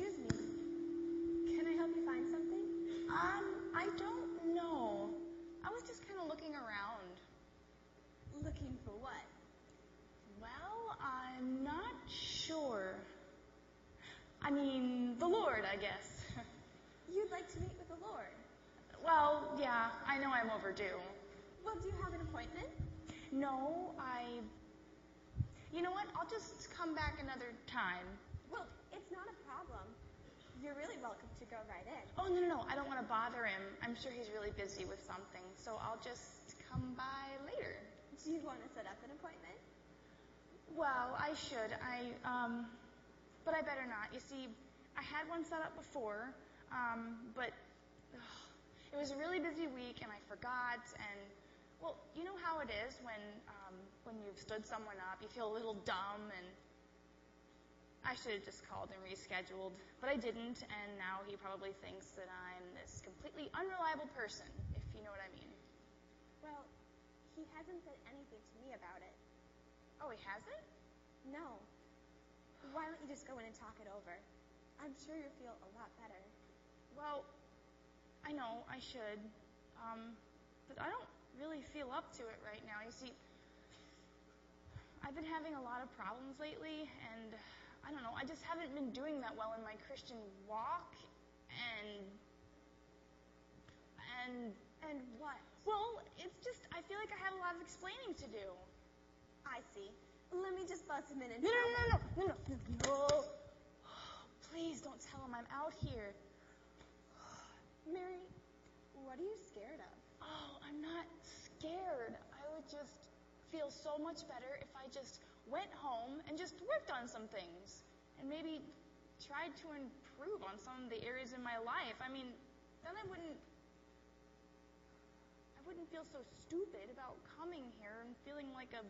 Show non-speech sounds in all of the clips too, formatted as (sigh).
Excuse me. Can I help you find something? Um, I don't know. I was just kind of looking around. Looking for what? Well, I'm not sure. I mean, the Lord, I guess. (laughs) You'd like to meet with the Lord? Well, yeah, I know I'm overdue. Well, do you have an appointment? No, I. You know what? I'll just come back another time. Well, it's not a you're really welcome to go right in. Oh, no, no, no. I don't want to bother him. I'm sure he's really busy with something, so I'll just come by later. Do you want to set up an appointment? Well, I should. I, um, but I better not. You see, I had one set up before, um, but ugh, it was a really busy week and I forgot and well, you know how it is when um, when you've stood someone up, you feel a little dumb and I should have just called and rescheduled, but I didn't, and now he probably thinks that I'm this completely unreliable person, if you know what I mean. Well, he hasn't said anything to me about it. Oh, he hasn't? No. Why don't you just go in and talk it over? I'm sure you'll feel a lot better. Well, I know I should, um, but I don't really feel up to it right now. You see, I've been having a lot of problems lately, and I don't know, I just haven't been doing that well in my Christian walk, and and And what? well, it's just I feel like I have a lot of explaining to do. I see. Let me just buzz him in and No, tell no, no, no, no, no, no. (gasps) Please don't tell him I'm out here. (sighs) Mary, what are you scared of? Oh, I'm not scared. I would just feel so much better if I just went home and just worked on some things and maybe tried to improve on some of the areas in my life. I mean, then I wouldn't I wouldn't feel so stupid about coming here and feeling like a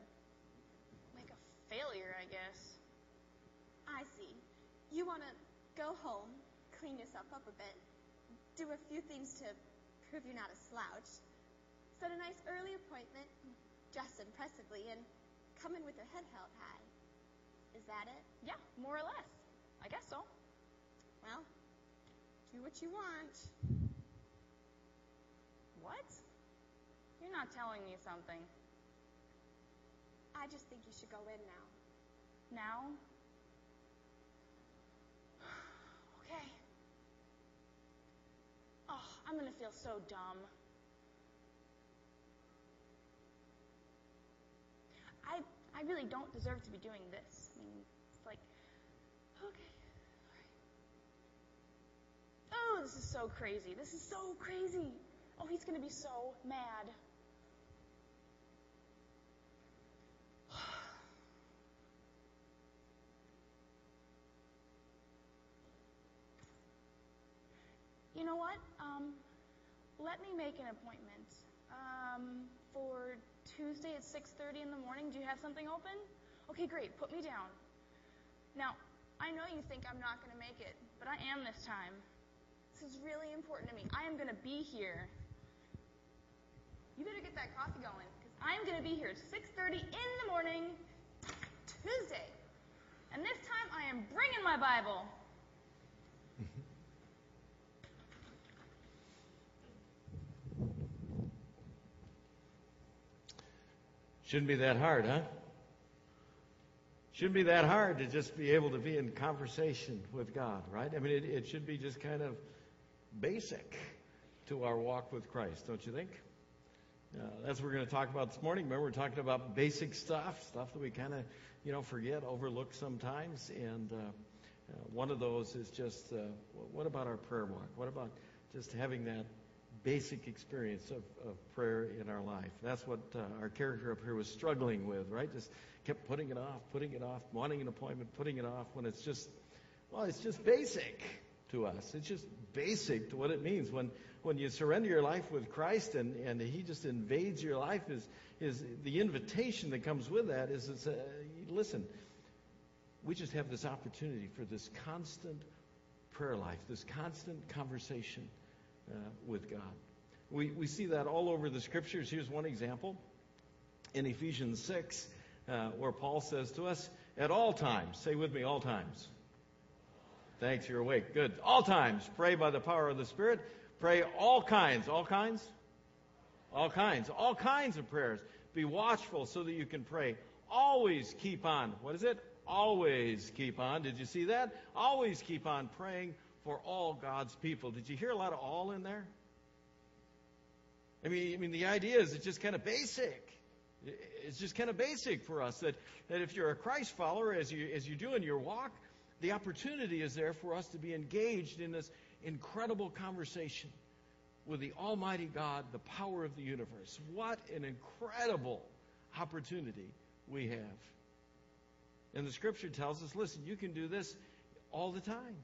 like a failure, I guess. I see. You want to go home, clean yourself up a bit, do a few things to prove you're not a slouch, set a nice early appointment, dress impressively, and come in with your head held high. Is that it? Yeah, more or less. I guess so. Well, do what you want. What? You're not telling me something. I just think you should go in now. Now? (sighs) Okay. Oh, I'm gonna feel so dumb. I I really don't deserve to be doing this. I mean, it's like, okay, all right. Oh, this is so crazy. This is so crazy. Oh, he's gonna be so mad. (sighs) You know what? Um, let me make an appointment um, for Tuesday at 6:30 in the morning. Do you have something open? Okay, great. Put me down. Now, I know you think I'm not going to make it, but I am this time. This is really important to me. I am going to be here. You better get that coffee going because I am going to be here at 6:30 in the morning, Tuesday. And this time I am bringing my Bible. Shouldn't be that hard, huh? Shouldn't be that hard to just be able to be in conversation with God, right? I mean, it, it should be just kind of basic to our walk with Christ, don't you think? Uh, that's what we're going to talk about this morning. Remember, we're talking about basic stuff, stuff that we kind of, you know, forget, overlook sometimes. And uh, uh, one of those is just, uh, what about our prayer walk? What about just having that basic experience of, of prayer in our life? That's what uh, our character up here was struggling with, right? Just kept putting it off, putting it off, wanting an appointment, putting it off when it's just, well, it's just basic to us. It's just basic to what it means when when you surrender your life with Christ and and He just invades your life. Is is the invitation that comes with that is it's a, listen. We just have this opportunity for this constant prayer life, this constant conversation uh, with God. We we see that all over the scriptures. Here's one example in Ephesians six, uh, where Paul says to us, "At all times, say with me, all times." Thanks, you're awake. Good. All times, pray by the power of the Spirit. Pray all kinds. All kinds? All kinds. All kinds of prayers. Be watchful so that you can pray. Always keep on. What is it? Always keep on. Did you see that? Always keep on praying for all God's people. Did you hear a lot of all in there? I mean, I mean, the idea is it's just kind of basic. It's just kind of basic for us that, that if you're a Christ follower, as you as you do in your walk, the opportunity is there for us to be engaged in this incredible conversation with the Almighty God, the power of the universe. What an incredible opportunity we have. And the scripture tells us listen, you can do this all the time.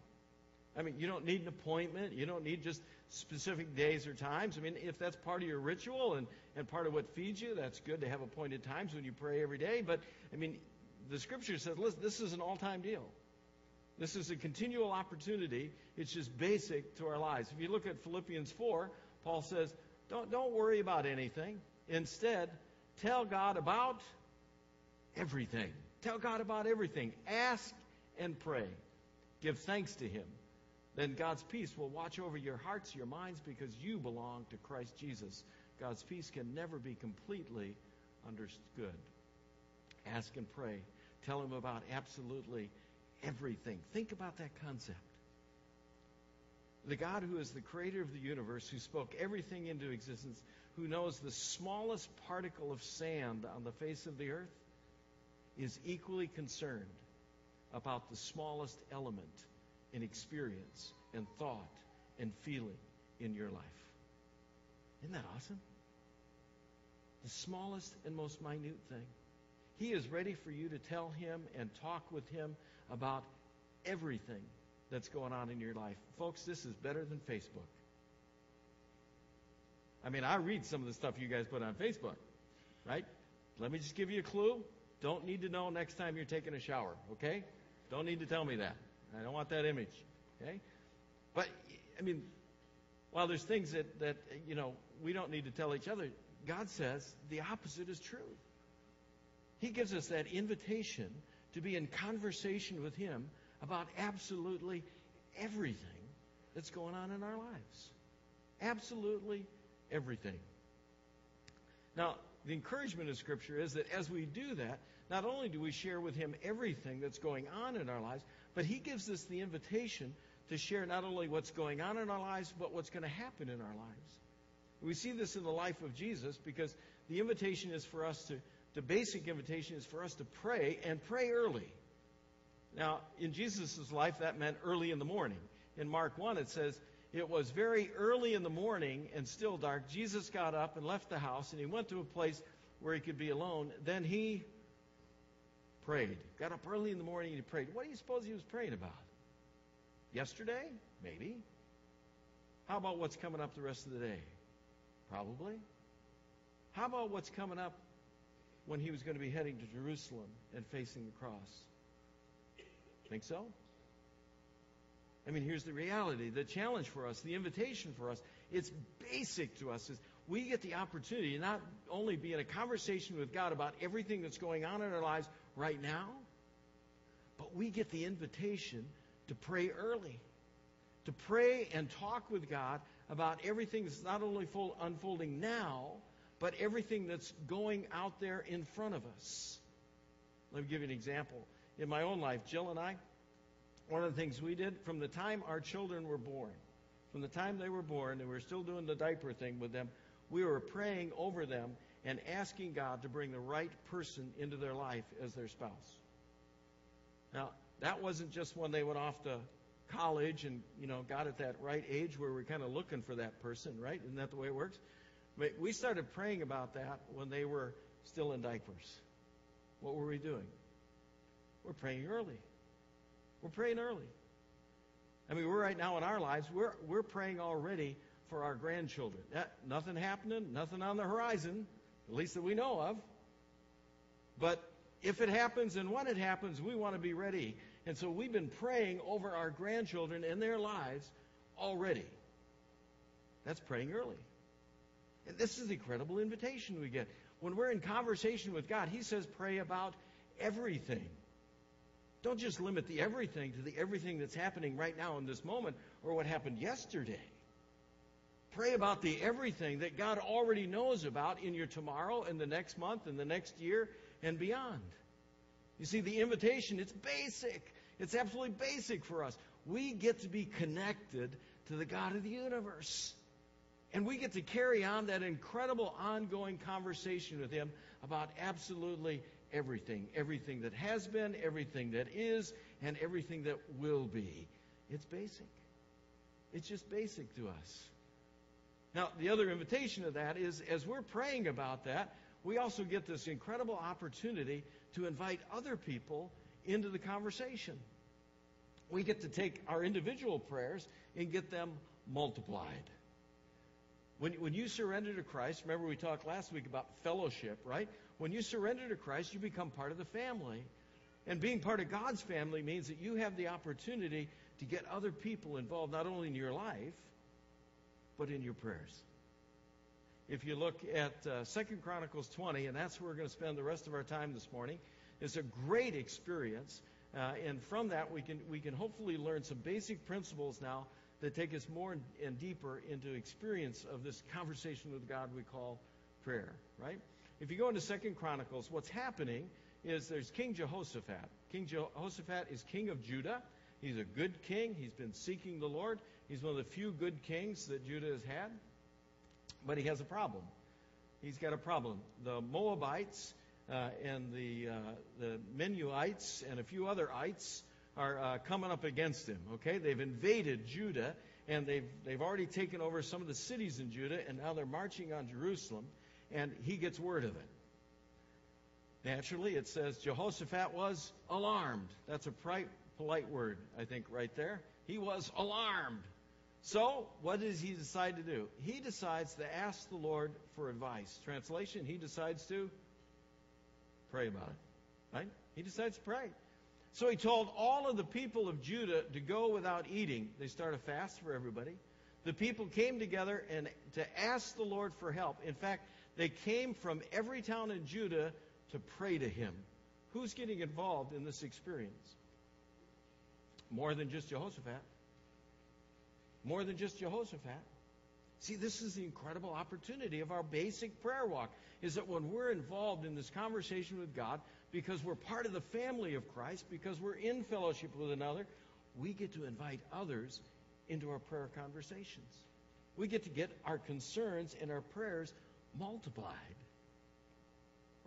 I mean, you don't need an appointment. You don't need just specific days or times. I mean, if that's part of your ritual and, and part of what feeds you, that's good to have appointed times when you pray every day. But, I mean, the scripture says, listen, this is an all time deal. This is a continual opportunity. It's just basic to our lives. If you look at Philippians 4, Paul says, don't, don't worry about anything. Instead, tell God about everything. Tell God about everything. Ask and pray. Give thanks to Him then God's peace will watch over your hearts, your minds, because you belong to Christ Jesus. God's peace can never be completely understood. Ask and pray. Tell Him about absolutely everything. Think about that concept. The God who is the creator of the universe, who spoke everything into existence, who knows the smallest particle of sand on the face of the earth, is equally concerned about the smallest element in experience and thought and feeling in your life. Isn't that awesome? The smallest and most minute thing. He is ready for you to tell him and talk with him about everything that's going on in your life. Folks, this is better than Facebook. I mean, I read some of the stuff you guys put on Facebook, right? Let me just give you a clue. Don't need to know next time you're taking a shower, okay? Don't need to tell me that. I don't want that image. Okay? But I mean, while there's things that, that you know we don't need to tell each other, God says the opposite is true. He gives us that invitation to be in conversation with Him about absolutely everything that's going on in our lives. Absolutely everything. Now, the encouragement of Scripture is that as we do that, not only do we share with Him everything that's going on in our lives, but he gives us the invitation to share not only what's going on in our lives, but what's going to happen in our lives. We see this in the life of Jesus because the invitation is for us to, the basic invitation is for us to pray and pray early. Now, in Jesus' life, that meant early in the morning. In Mark 1, it says, It was very early in the morning and still dark. Jesus got up and left the house, and he went to a place where he could be alone. Then he prayed. Got up early in the morning and he prayed. What do you suppose he was praying about? Yesterday? Maybe. How about what's coming up the rest of the day? Probably. How about what's coming up when he was going to be heading to Jerusalem and facing the cross? Think so? I mean, here's the reality. The challenge for us, the invitation for us, it's basic to us is we get the opportunity to not only be in a conversation with God about everything that's going on in our lives right now, but we get the invitation to pray early, to pray and talk with God about everything that's not only unfolding now, but everything that's going out there in front of us. Let me give you an example. In my own life, Jill and I, one of the things we did from the time our children were born, from the time they were born, and we were still doing the diaper thing with them, we were praying over them and asking God to bring the right person into their life as their spouse. Now, that wasn't just when they went off to college and, you know, got at that right age where we're kind of looking for that person, right? Isn't that the way it works? But we started praying about that when they were still in diapers. What were we doing? We're praying early. We're praying early. I mean, we're right now in our lives, we're, we're praying already for our grandchildren. Nothing happening, nothing on the horizon, at least that we know of. But if it happens and when it happens, we want to be ready. And so we've been praying over our grandchildren and their lives already. That's praying early. And this is the incredible invitation we get. When we're in conversation with God, He says, pray about everything. Don't just limit the everything to the everything that's happening right now in this moment or what happened yesterday. Pray about the everything that God already knows about in your tomorrow and the next month and the next year and beyond. You see, the invitation, it's basic. It's absolutely basic for us. We get to be connected to the God of the universe. And we get to carry on that incredible ongoing conversation with Him about absolutely everything. Everything that has been, everything that is, and everything that will be. It's basic. It's just basic to us. Now, the other invitation of that is as we're praying about that, we also get this incredible opportunity to invite other people into the conversation. We get to take our individual prayers and get them multiplied. When, when you surrender to Christ, remember we talked last week about fellowship, right? When you surrender to Christ, you become part of the family. And being part of God's family means that you have the opportunity to get other people involved, not only in your life, but in your prayers. If you look at uh, 2 Chronicles 20, and that's where we're going to spend the rest of our time this morning, it's a great experience. Uh, and from that, we can, we can hopefully learn some basic principles now that take us more and, and deeper into experience of this conversation with God we call prayer, right? If you go into Second Chronicles, what's happening is there's King Jehoshaphat. King Jehoshaphat is king of Judah. He's a good king. He's been seeking the Lord. He's one of the few good kings that Judah has had. But he has a problem. He's got a problem. The Moabites uh, and the, uh, the Meunites and a few other ites are uh, coming up against him. Okay, they've invaded Judah and they've they've already taken over some of the cities in Judah, and now they're marching on Jerusalem. And he gets word of it. Naturally, it says Jehoshaphat was alarmed. That's a polite, polite word, I think, right there. He was alarmed. So, what does he decide to do? He decides to ask the Lord for advice. Translation, he decides to pray about it. Right? He decides to pray. So he told all of the people of Judah to go without eating. They start a fast for everybody. The people came together and to ask the Lord for help. In fact, they came from every town in Judah to pray to him. Who's getting involved in this experience? More than just Jehoshaphat. More than just Jehoshaphat. See, this is the incredible opportunity of our basic prayer walk is that when we're involved in this conversation with God, because we're part of the family of Christ, because we're in fellowship with another, we get to invite others into our prayer conversations. We get to get our concerns and our prayers multiplied.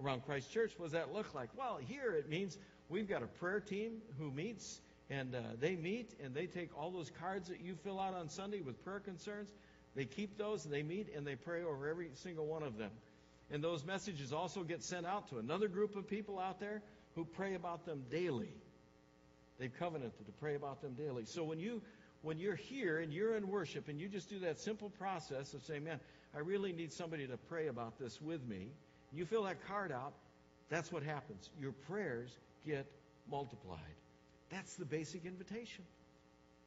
Around Christ Church, what does that look like? Well, here it means we've got a prayer team who meets and uh, they meet and they take all those cards that you fill out on Sunday with prayer concerns. They keep those and they meet and they pray over every single one of them. And those messages also get sent out to another group of people out there who pray about them daily. They've covenanted to pray about them daily. So when you when you're here and you're in worship and you just do that simple process of saying, "Man, I really need somebody to pray about this with me," you fill that card out. That's what happens. Your prayers get multiplied. That's the basic invitation.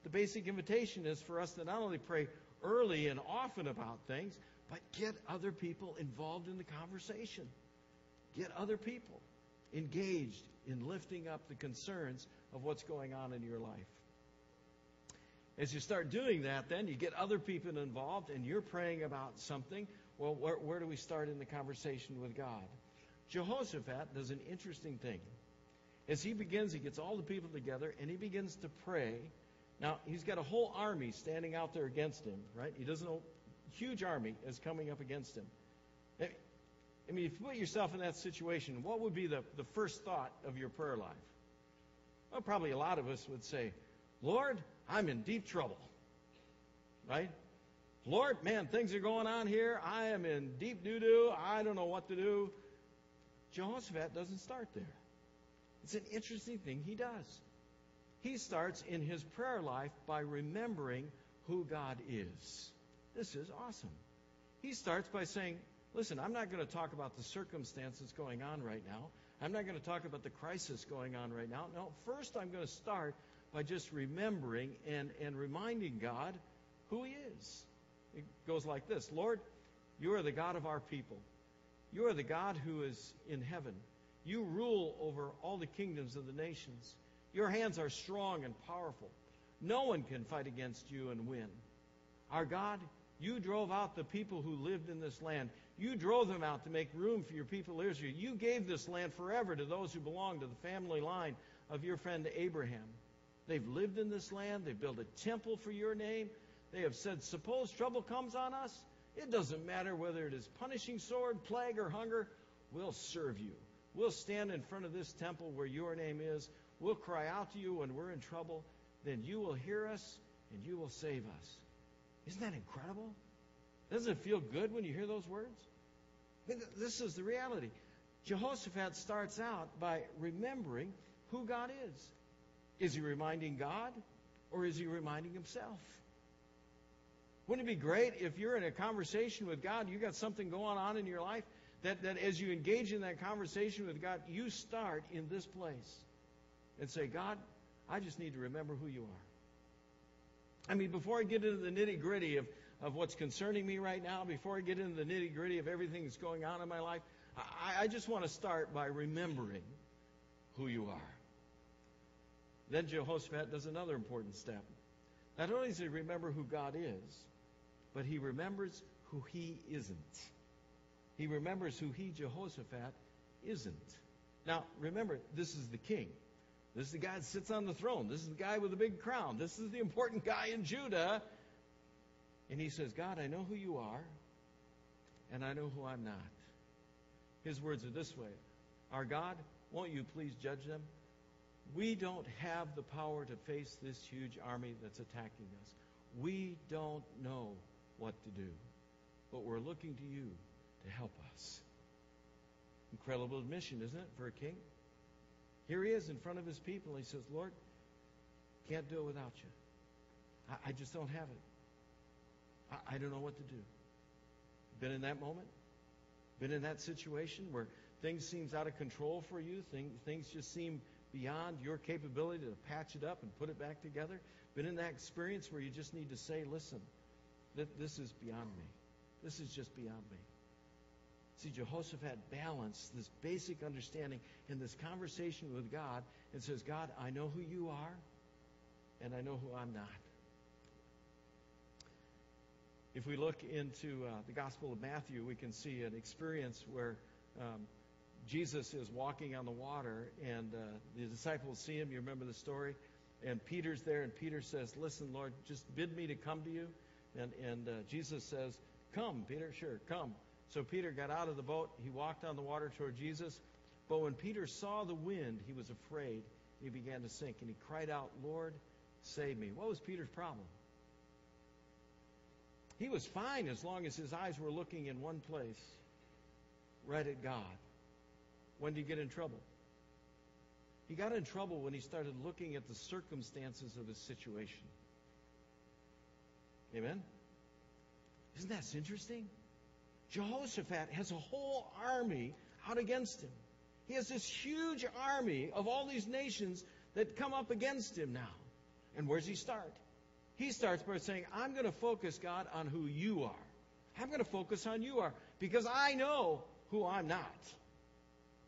The basic invitation is for us to not only pray early and often about things, but get other people involved in the conversation. Get other people engaged in lifting up the concerns of what's going on in your life. As you start doing that, then you get other people involved and you're praying about something. Well, where, where do we start in the conversation with God? Jehoshaphat does an interesting thing. As he begins, he gets all the people together and he begins to pray. Now, he's got a whole army standing out there against him, right? He doesn't know, huge army is coming up against him. Eh, I mean, if you put yourself in that situation, what would be the, the first thought of your prayer life? Well, probably a lot of us would say, Lord, I'm in deep trouble. Right? Lord, man, things are going on here. I am in deep doo doo. I don't know what to do. Jehoshaphat doesn't start there. It's an interesting thing he does. He starts in his prayer life by remembering who God is. This is awesome. He starts by saying, Listen, I'm not going to talk about the circumstances going on right now. I'm not going to talk about the crisis going on right now. No, first I'm going to start by just remembering and, and reminding God who He is. It goes like this Lord, you are the God of our people. You are the God who is in heaven. You rule over all the kingdoms of the nations. Your hands are strong and powerful. No one can fight against you and win. Our God, You drove out the people who lived in this land. You drove them out to make room for your people Israel. You gave this land forever to those who belong to the family line of your friend Abraham. They've lived in this land. They've built a temple for your name. They have said, Suppose trouble comes on us. It doesn't matter whether it is punishing sword, plague, or hunger. We'll serve you. We'll stand in front of this temple where your name is. We'll cry out to you when we're in trouble. Then you will hear us and you will save us. Isn't that incredible? Doesn't it feel good when you hear those words? This is the reality. Jehoshaphat starts out by remembering who God is. Is he reminding God or is he reminding himself? Wouldn't it be great if you're in a conversation with God, you got something going on in your life, that, that as you engage in that conversation with God, you start in this place and say, God, I just need to remember who you are. I mean, before I get into the nitty gritty of, of what's concerning me right now, before I get into the nitty gritty of everything that's going on in my life, I, I just want to start by remembering who you are. Then Jehoshaphat does another important step. Not only does he remember who God is, but he remembers who he isn't. He remembers who he, Jehoshaphat, isn't. Now, remember, this is the king. This is the guy that sits on the throne. This is the guy with the big crown. This is the important guy in Judah. And he says, God, I know who you are, and I know who I'm not. His words are this way Our God, won't you please judge them? We don't have the power to face this huge army that's attacking us. We don't know what to do, but we're looking to you to help us. Incredible admission, isn't it, for a king? Here he is in front of his people. He says, Lord, can't do it without you. I, I just don't have it. I, I don't know what to do. Been in that moment? Been in that situation where things seems out of control for you? Things, things just seem beyond your capability to patch it up and put it back together? Been in that experience where you just need to say, listen, th- this is beyond me. This is just beyond me. See, Jehoshaphat balanced this basic understanding in this conversation with God and says, God, I know who you are, and I know who I'm not. If we look into uh, the Gospel of Matthew, we can see an experience where um, Jesus is walking on the water, and uh, the disciples see him. You remember the story? And Peter's there, and Peter says, Listen, Lord, just bid me to come to you. And, and uh, Jesus says, Come, Peter, sure, come. So Peter got out of the boat. He walked on the water toward Jesus. But when Peter saw the wind, he was afraid. He began to sink, and he cried out, Lord, save me. What was Peter's problem? He was fine as long as his eyes were looking in one place, right at God. When did he get in trouble? He got in trouble when he started looking at the circumstances of his situation. Amen? Isn't that interesting? Jehoshaphat has a whole army out against him. He has this huge army of all these nations that come up against him now. And where's he start? He starts by saying, I'm going to focus, God, on who you are. I'm going to focus on you are because I know who I'm not.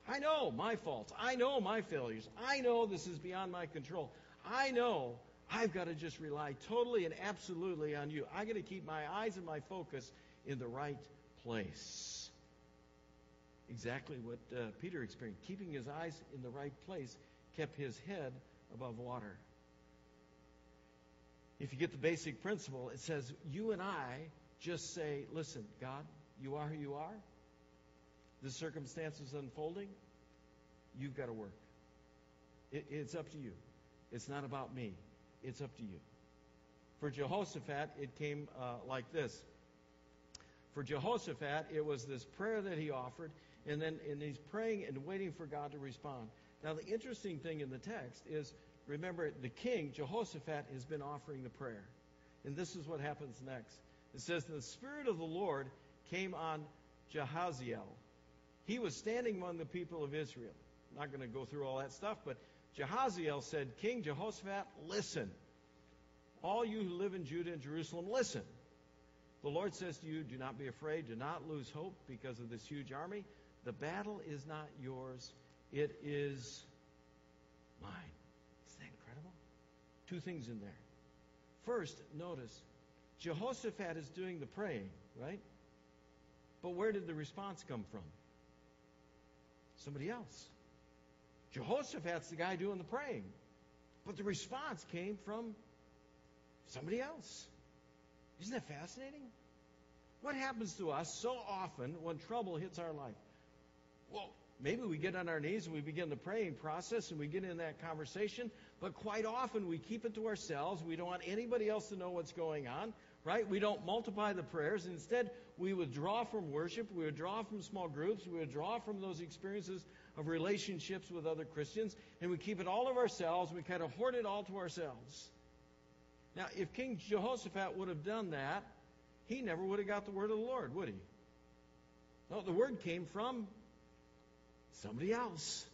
I know my faults. I know my failures. I know this is beyond my control. I know I've got to just rely totally and absolutely on you. I've got to keep my eyes and my focus in the right place. Exactly what uh, Peter experienced. Keeping his eyes in the right place kept his head above water. If you get the basic principle, it says you and I just say, listen, God, you are who you are. The circumstances unfolding, you've got to work. It, it's up to you. It's not about me. It's up to you. For Jehoshaphat, it came uh, like this. For Jehoshaphat, it was this prayer that he offered, and then and he's praying and waiting for God to respond. Now, the interesting thing in the text is remember, the king, Jehoshaphat, has been offering the prayer. And this is what happens next. It says, The Spirit of the Lord came on Jahaziel. He was standing among the people of Israel. I'm not going to go through all that stuff, but Jahaziel said, King Jehoshaphat, listen. All you who live in Judah and Jerusalem, listen. The Lord says to you, Do not be afraid, do not lose hope because of this huge army. The battle is not yours, it is mine. Isn't that incredible? Two things in there. First, notice Jehoshaphat is doing the praying, right? But where did the response come from? Somebody else. Jehoshaphat's the guy doing the praying. But the response came from somebody else. Isn't that fascinating? What happens to us so often when trouble hits our life? Well, maybe we get on our knees and we begin the praying process and we get in that conversation, but quite often we keep it to ourselves. We don't want anybody else to know what's going on, right? We don't multiply the prayers. Instead, we withdraw from worship, we withdraw from small groups, we withdraw from those experiences of relationships with other Christians, and we keep it all of ourselves. We kind of hoard it all to ourselves. Now, if King Jehoshaphat would have done that, he never would have got the word of the Lord, would he? No, the word came from somebody else.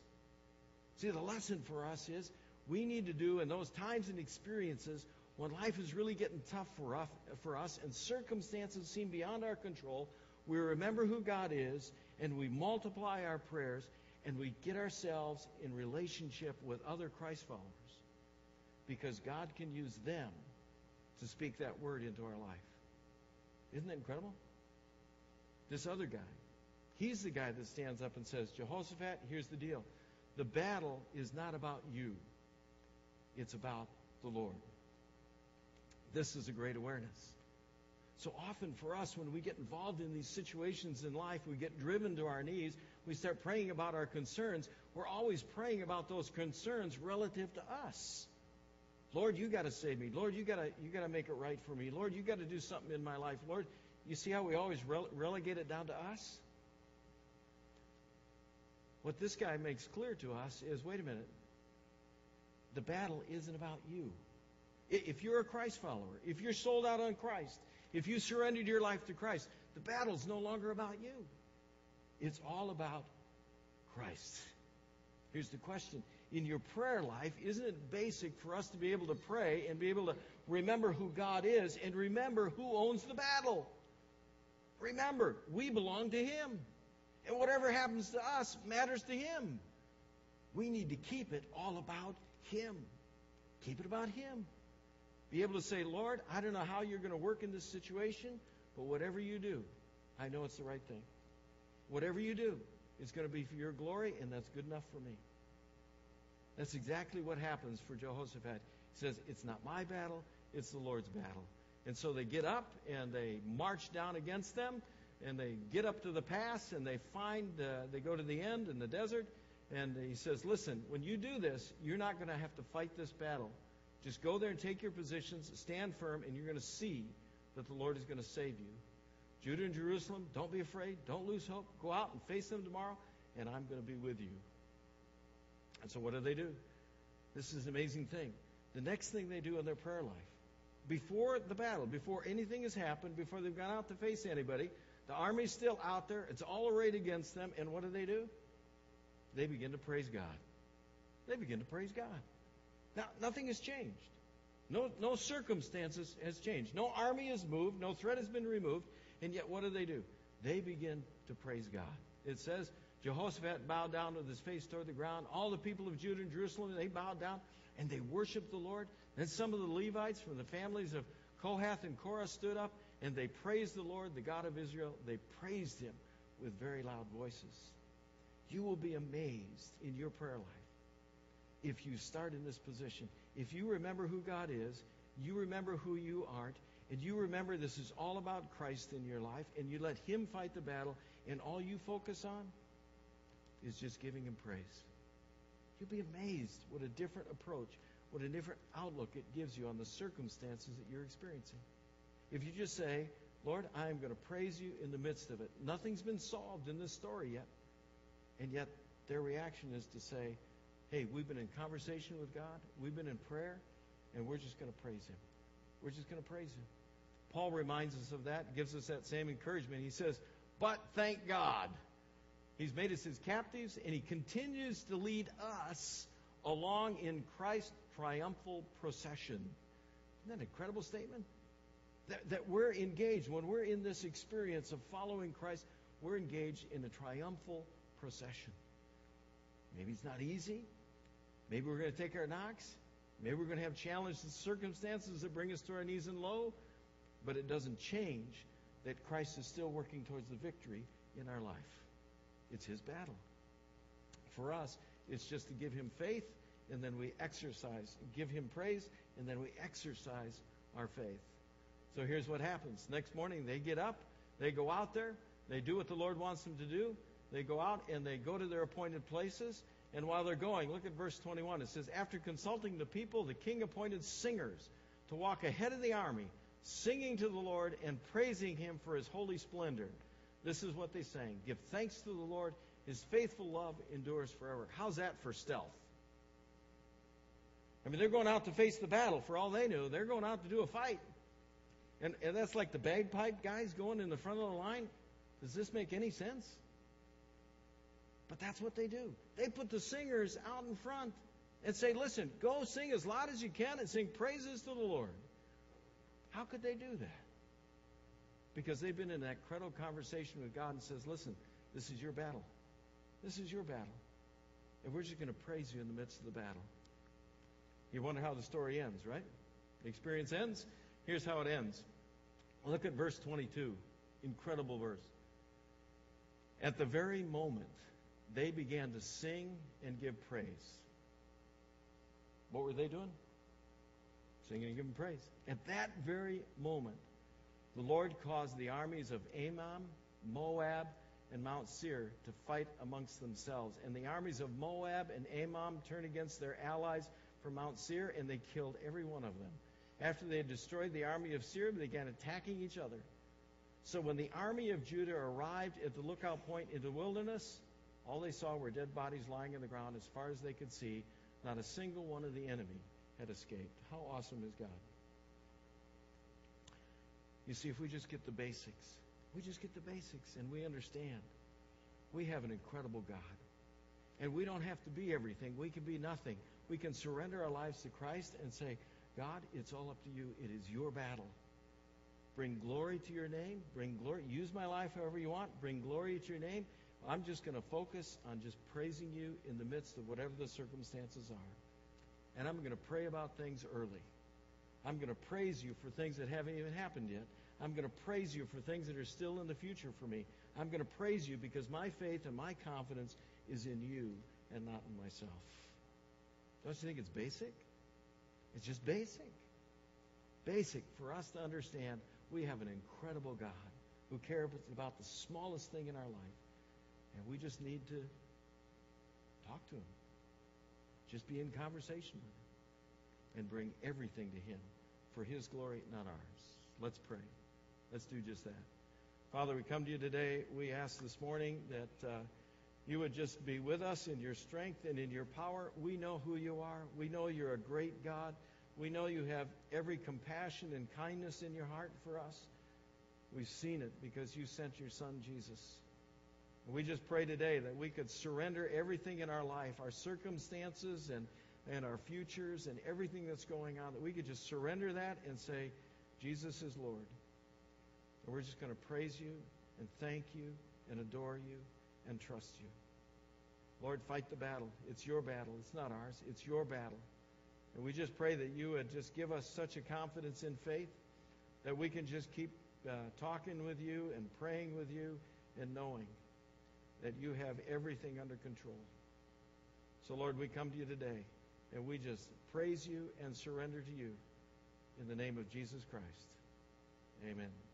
See, the lesson for us is we need to do in those times and experiences when life is really getting tough for us, and circumstances seem beyond our control, we remember who God is and we multiply our prayers and we get ourselves in relationship with other Christ followers because God can use them to speak that word into our life. Isn't that incredible? This other guy, he's the guy that stands up and says, Jehoshaphat, here's the deal. The battle is not about you, it's about the Lord. This is a great awareness. So often for us, when we get involved in these situations in life, we get driven to our knees, we start praying about our concerns. We're always praying about those concerns relative to us. Lord, you got to save me. Lord, you got to you got to make it right for me. Lord, you got to do something in my life. Lord, you see how we always rele- relegate it down to us? What this guy makes clear to us is, wait a minute. The battle isn't about you. If you're a Christ follower, if you're sold out on Christ, if you surrendered your life to Christ, the battle's no longer about you. It's all about Christ. Here's the question. In your prayer life, isn't it basic for us to be able to pray and be able to remember who God is and remember who owns the battle? Remember, we belong to Him. And whatever happens to us matters to Him. We need to keep it all about Him. Keep it about Him. Be able to say, Lord, I don't know how you're going to work in this situation, but whatever you do, I know it's the right thing. Whatever you do, it's going to be for your glory, and that's good enough for me. That's exactly what happens for Jehoshaphat. He says, It's not my battle, it's the Lord's battle. And so they get up and they march down against them, and they get up to the pass, and they find, uh, they go to the end in the desert, and he says, Listen, when you do this, you're not going to have to fight this battle. Just go there and take your positions, stand firm, and you're going to see that the Lord is going to save you. Judah and Jerusalem, don't be afraid. Don't lose hope. Go out and face them tomorrow, and I'm going to be with you. And so what do they do? This is an amazing thing. The next thing they do in their prayer life, before the battle, before anything has happened, before they've gone out to face anybody, the army's still out there. It's all arrayed against them. And what do they do? They begin to praise God. They begin to praise God. Now, nothing has changed. No, no circumstances has changed. No army has moved. No threat has been removed. And yet, what do they do? They begin to praise God. It says Jehoshaphat bowed down with his face toward the ground. All the people of Judah and Jerusalem, they bowed down and they worshiped the Lord. Then some of the Levites from the families of Kohath and Korah stood up and they praised the Lord, the God of Israel. They praised him with very loud voices. You will be amazed in your prayer life if you start in this position. If you remember who God is, you remember who you aren't, and you remember this is all about Christ in your life, and you let Him fight the battle, and all you focus on is just giving Him praise. You'll be amazed what a different approach, what a different outlook it gives you on the circumstances that you're experiencing. If you just say, Lord, I am going to praise you in the midst of it. Nothing's been solved in this story yet. And yet, their reaction is to say, hey, we've been in conversation with God, we've been in prayer, and we're just going to praise Him. We're just going to praise Him. Paul reminds us of that, gives us that same encouragement. He says, But thank God. He's made us his captives, and he continues to lead us along in Christ's triumphal procession. Isn't that an incredible statement? That, that we're engaged, when we're in this experience of following Christ, we're engaged in a triumphal procession. Maybe it's not easy. Maybe we're going to take our knocks. Maybe we're going to have challenged circumstances that bring us to our knees and low. But it doesn't change that Christ is still working towards the victory in our life. It's his battle. For us, it's just to give him faith, and then we exercise, give him praise, and then we exercise our faith. So here's what happens. Next morning, they get up, they go out there, they do what the Lord wants them to do. They go out and they go to their appointed places. And while they're going, look at verse 21. It says, After consulting the people, the king appointed singers to walk ahead of the army, singing to the Lord and praising him for his holy splendor. This is what they sang Give thanks to the Lord, his faithful love endures forever. How's that for stealth? I mean, they're going out to face the battle. For all they knew, they're going out to do a fight. And, and that's like the bagpipe guys going in the front of the line. Does this make any sense? But that's what they do. They put the singers out in front and say, listen, go sing as loud as you can and sing praises to the Lord. How could they do that? Because they've been in that credible conversation with God and says, listen, this is your battle. This is your battle. And we're just going to praise you in the midst of the battle. You wonder how the story ends, right? The experience ends. Here's how it ends. Look at verse 22. Incredible verse. At the very moment they began to sing and give praise. What were they doing? Singing and giving praise. At that very moment, the Lord caused the armies of Ammon, Moab, and Mount Seir to fight amongst themselves. And the armies of Moab and Ammon turned against their allies from Mount Seir, and they killed every one of them. After they had destroyed the army of Seir, they began attacking each other. So when the army of Judah arrived at the lookout point in the wilderness, all they saw were dead bodies lying in the ground as far as they could see. Not a single one of the enemy had escaped. How awesome is God? You see, if we just get the basics, we just get the basics and we understand we have an incredible God. And we don't have to be everything. We can be nothing. We can surrender our lives to Christ and say, God, it's all up to you. It is your battle. Bring glory to your name. Bring glory. Use my life however you want. Bring glory to your name. I'm just going to focus on just praising you in the midst of whatever the circumstances are. And I'm going to pray about things early. I'm going to praise you for things that haven't even happened yet. I'm going to praise you for things that are still in the future for me. I'm going to praise you because my faith and my confidence is in you and not in myself. Don't you think it's basic? It's just basic. Basic for us to understand we have an incredible God who cares about the smallest thing in our life. And we just need to talk to him. Just be in conversation with him. And bring everything to him for his glory, not ours. Let's pray. Let's do just that. Father, we come to you today. We ask this morning that uh, you would just be with us in your strength and in your power. We know who you are. We know you're a great God. We know you have every compassion and kindness in your heart for us. We've seen it because you sent your son, Jesus. We just pray today that we could surrender everything in our life, our circumstances and, and our futures and everything that's going on, that we could just surrender that and say, Jesus is Lord. And we're just going to praise you and thank you and adore you and trust you. Lord, fight the battle. It's your battle. It's not ours. It's your battle. And we just pray that you would just give us such a confidence in faith that we can just keep uh, talking with you and praying with you and knowing that you have everything under control. So, Lord, we come to you today and we just praise you and surrender to you in the name of Jesus Christ. Amen.